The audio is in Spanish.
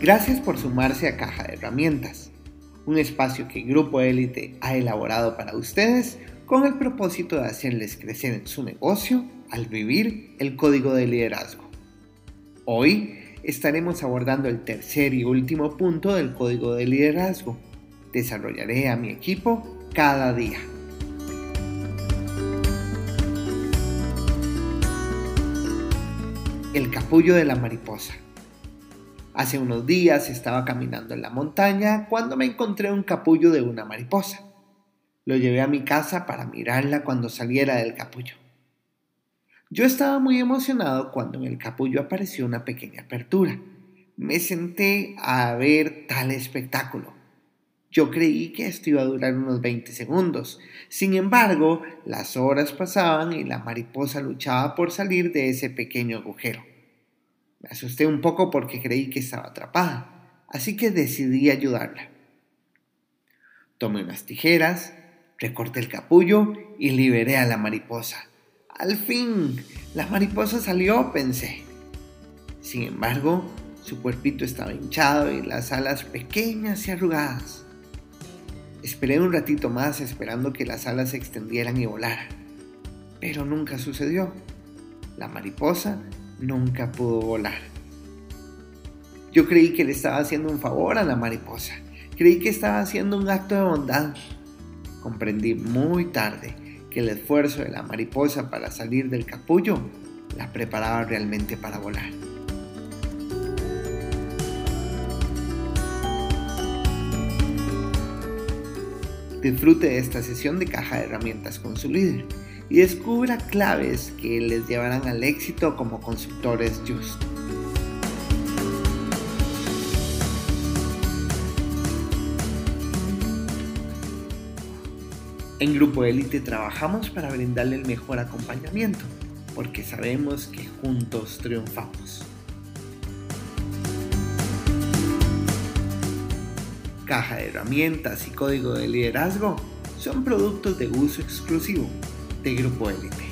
Gracias por sumarse a Caja de Herramientas, un espacio que Grupo Élite ha elaborado para ustedes con el propósito de hacerles crecer en su negocio al vivir el código de liderazgo. Hoy estaremos abordando el tercer y último punto del código de liderazgo. Desarrollaré a mi equipo cada día. El capullo de la mariposa. Hace unos días estaba caminando en la montaña cuando me encontré un capullo de una mariposa. Lo llevé a mi casa para mirarla cuando saliera del capullo. Yo estaba muy emocionado cuando en el capullo apareció una pequeña apertura. Me senté a ver tal espectáculo. Yo creí que esto iba a durar unos 20 segundos. Sin embargo, las horas pasaban y la mariposa luchaba por salir de ese pequeño agujero. Asusté un poco porque creí que estaba atrapada, así que decidí ayudarla. Tomé unas tijeras, recorté el capullo y liberé a la mariposa. Al fin, la mariposa salió, pensé. Sin embargo, su cuerpito estaba hinchado y las alas pequeñas y arrugadas. Esperé un ratito más esperando que las alas se extendieran y volaran, pero nunca sucedió. La mariposa nunca pudo volar. Yo creí que le estaba haciendo un favor a la mariposa. Creí que estaba haciendo un acto de bondad. Comprendí muy tarde que el esfuerzo de la mariposa para salir del capullo la preparaba realmente para volar. Disfrute de esta sesión de caja de herramientas con su líder y descubra claves que les llevarán al éxito como consultores Just. En Grupo Élite trabajamos para brindarle el mejor acompañamiento, porque sabemos que juntos triunfamos. Caja de herramientas y código de liderazgo son productos de uso exclusivo de Grupo Élite.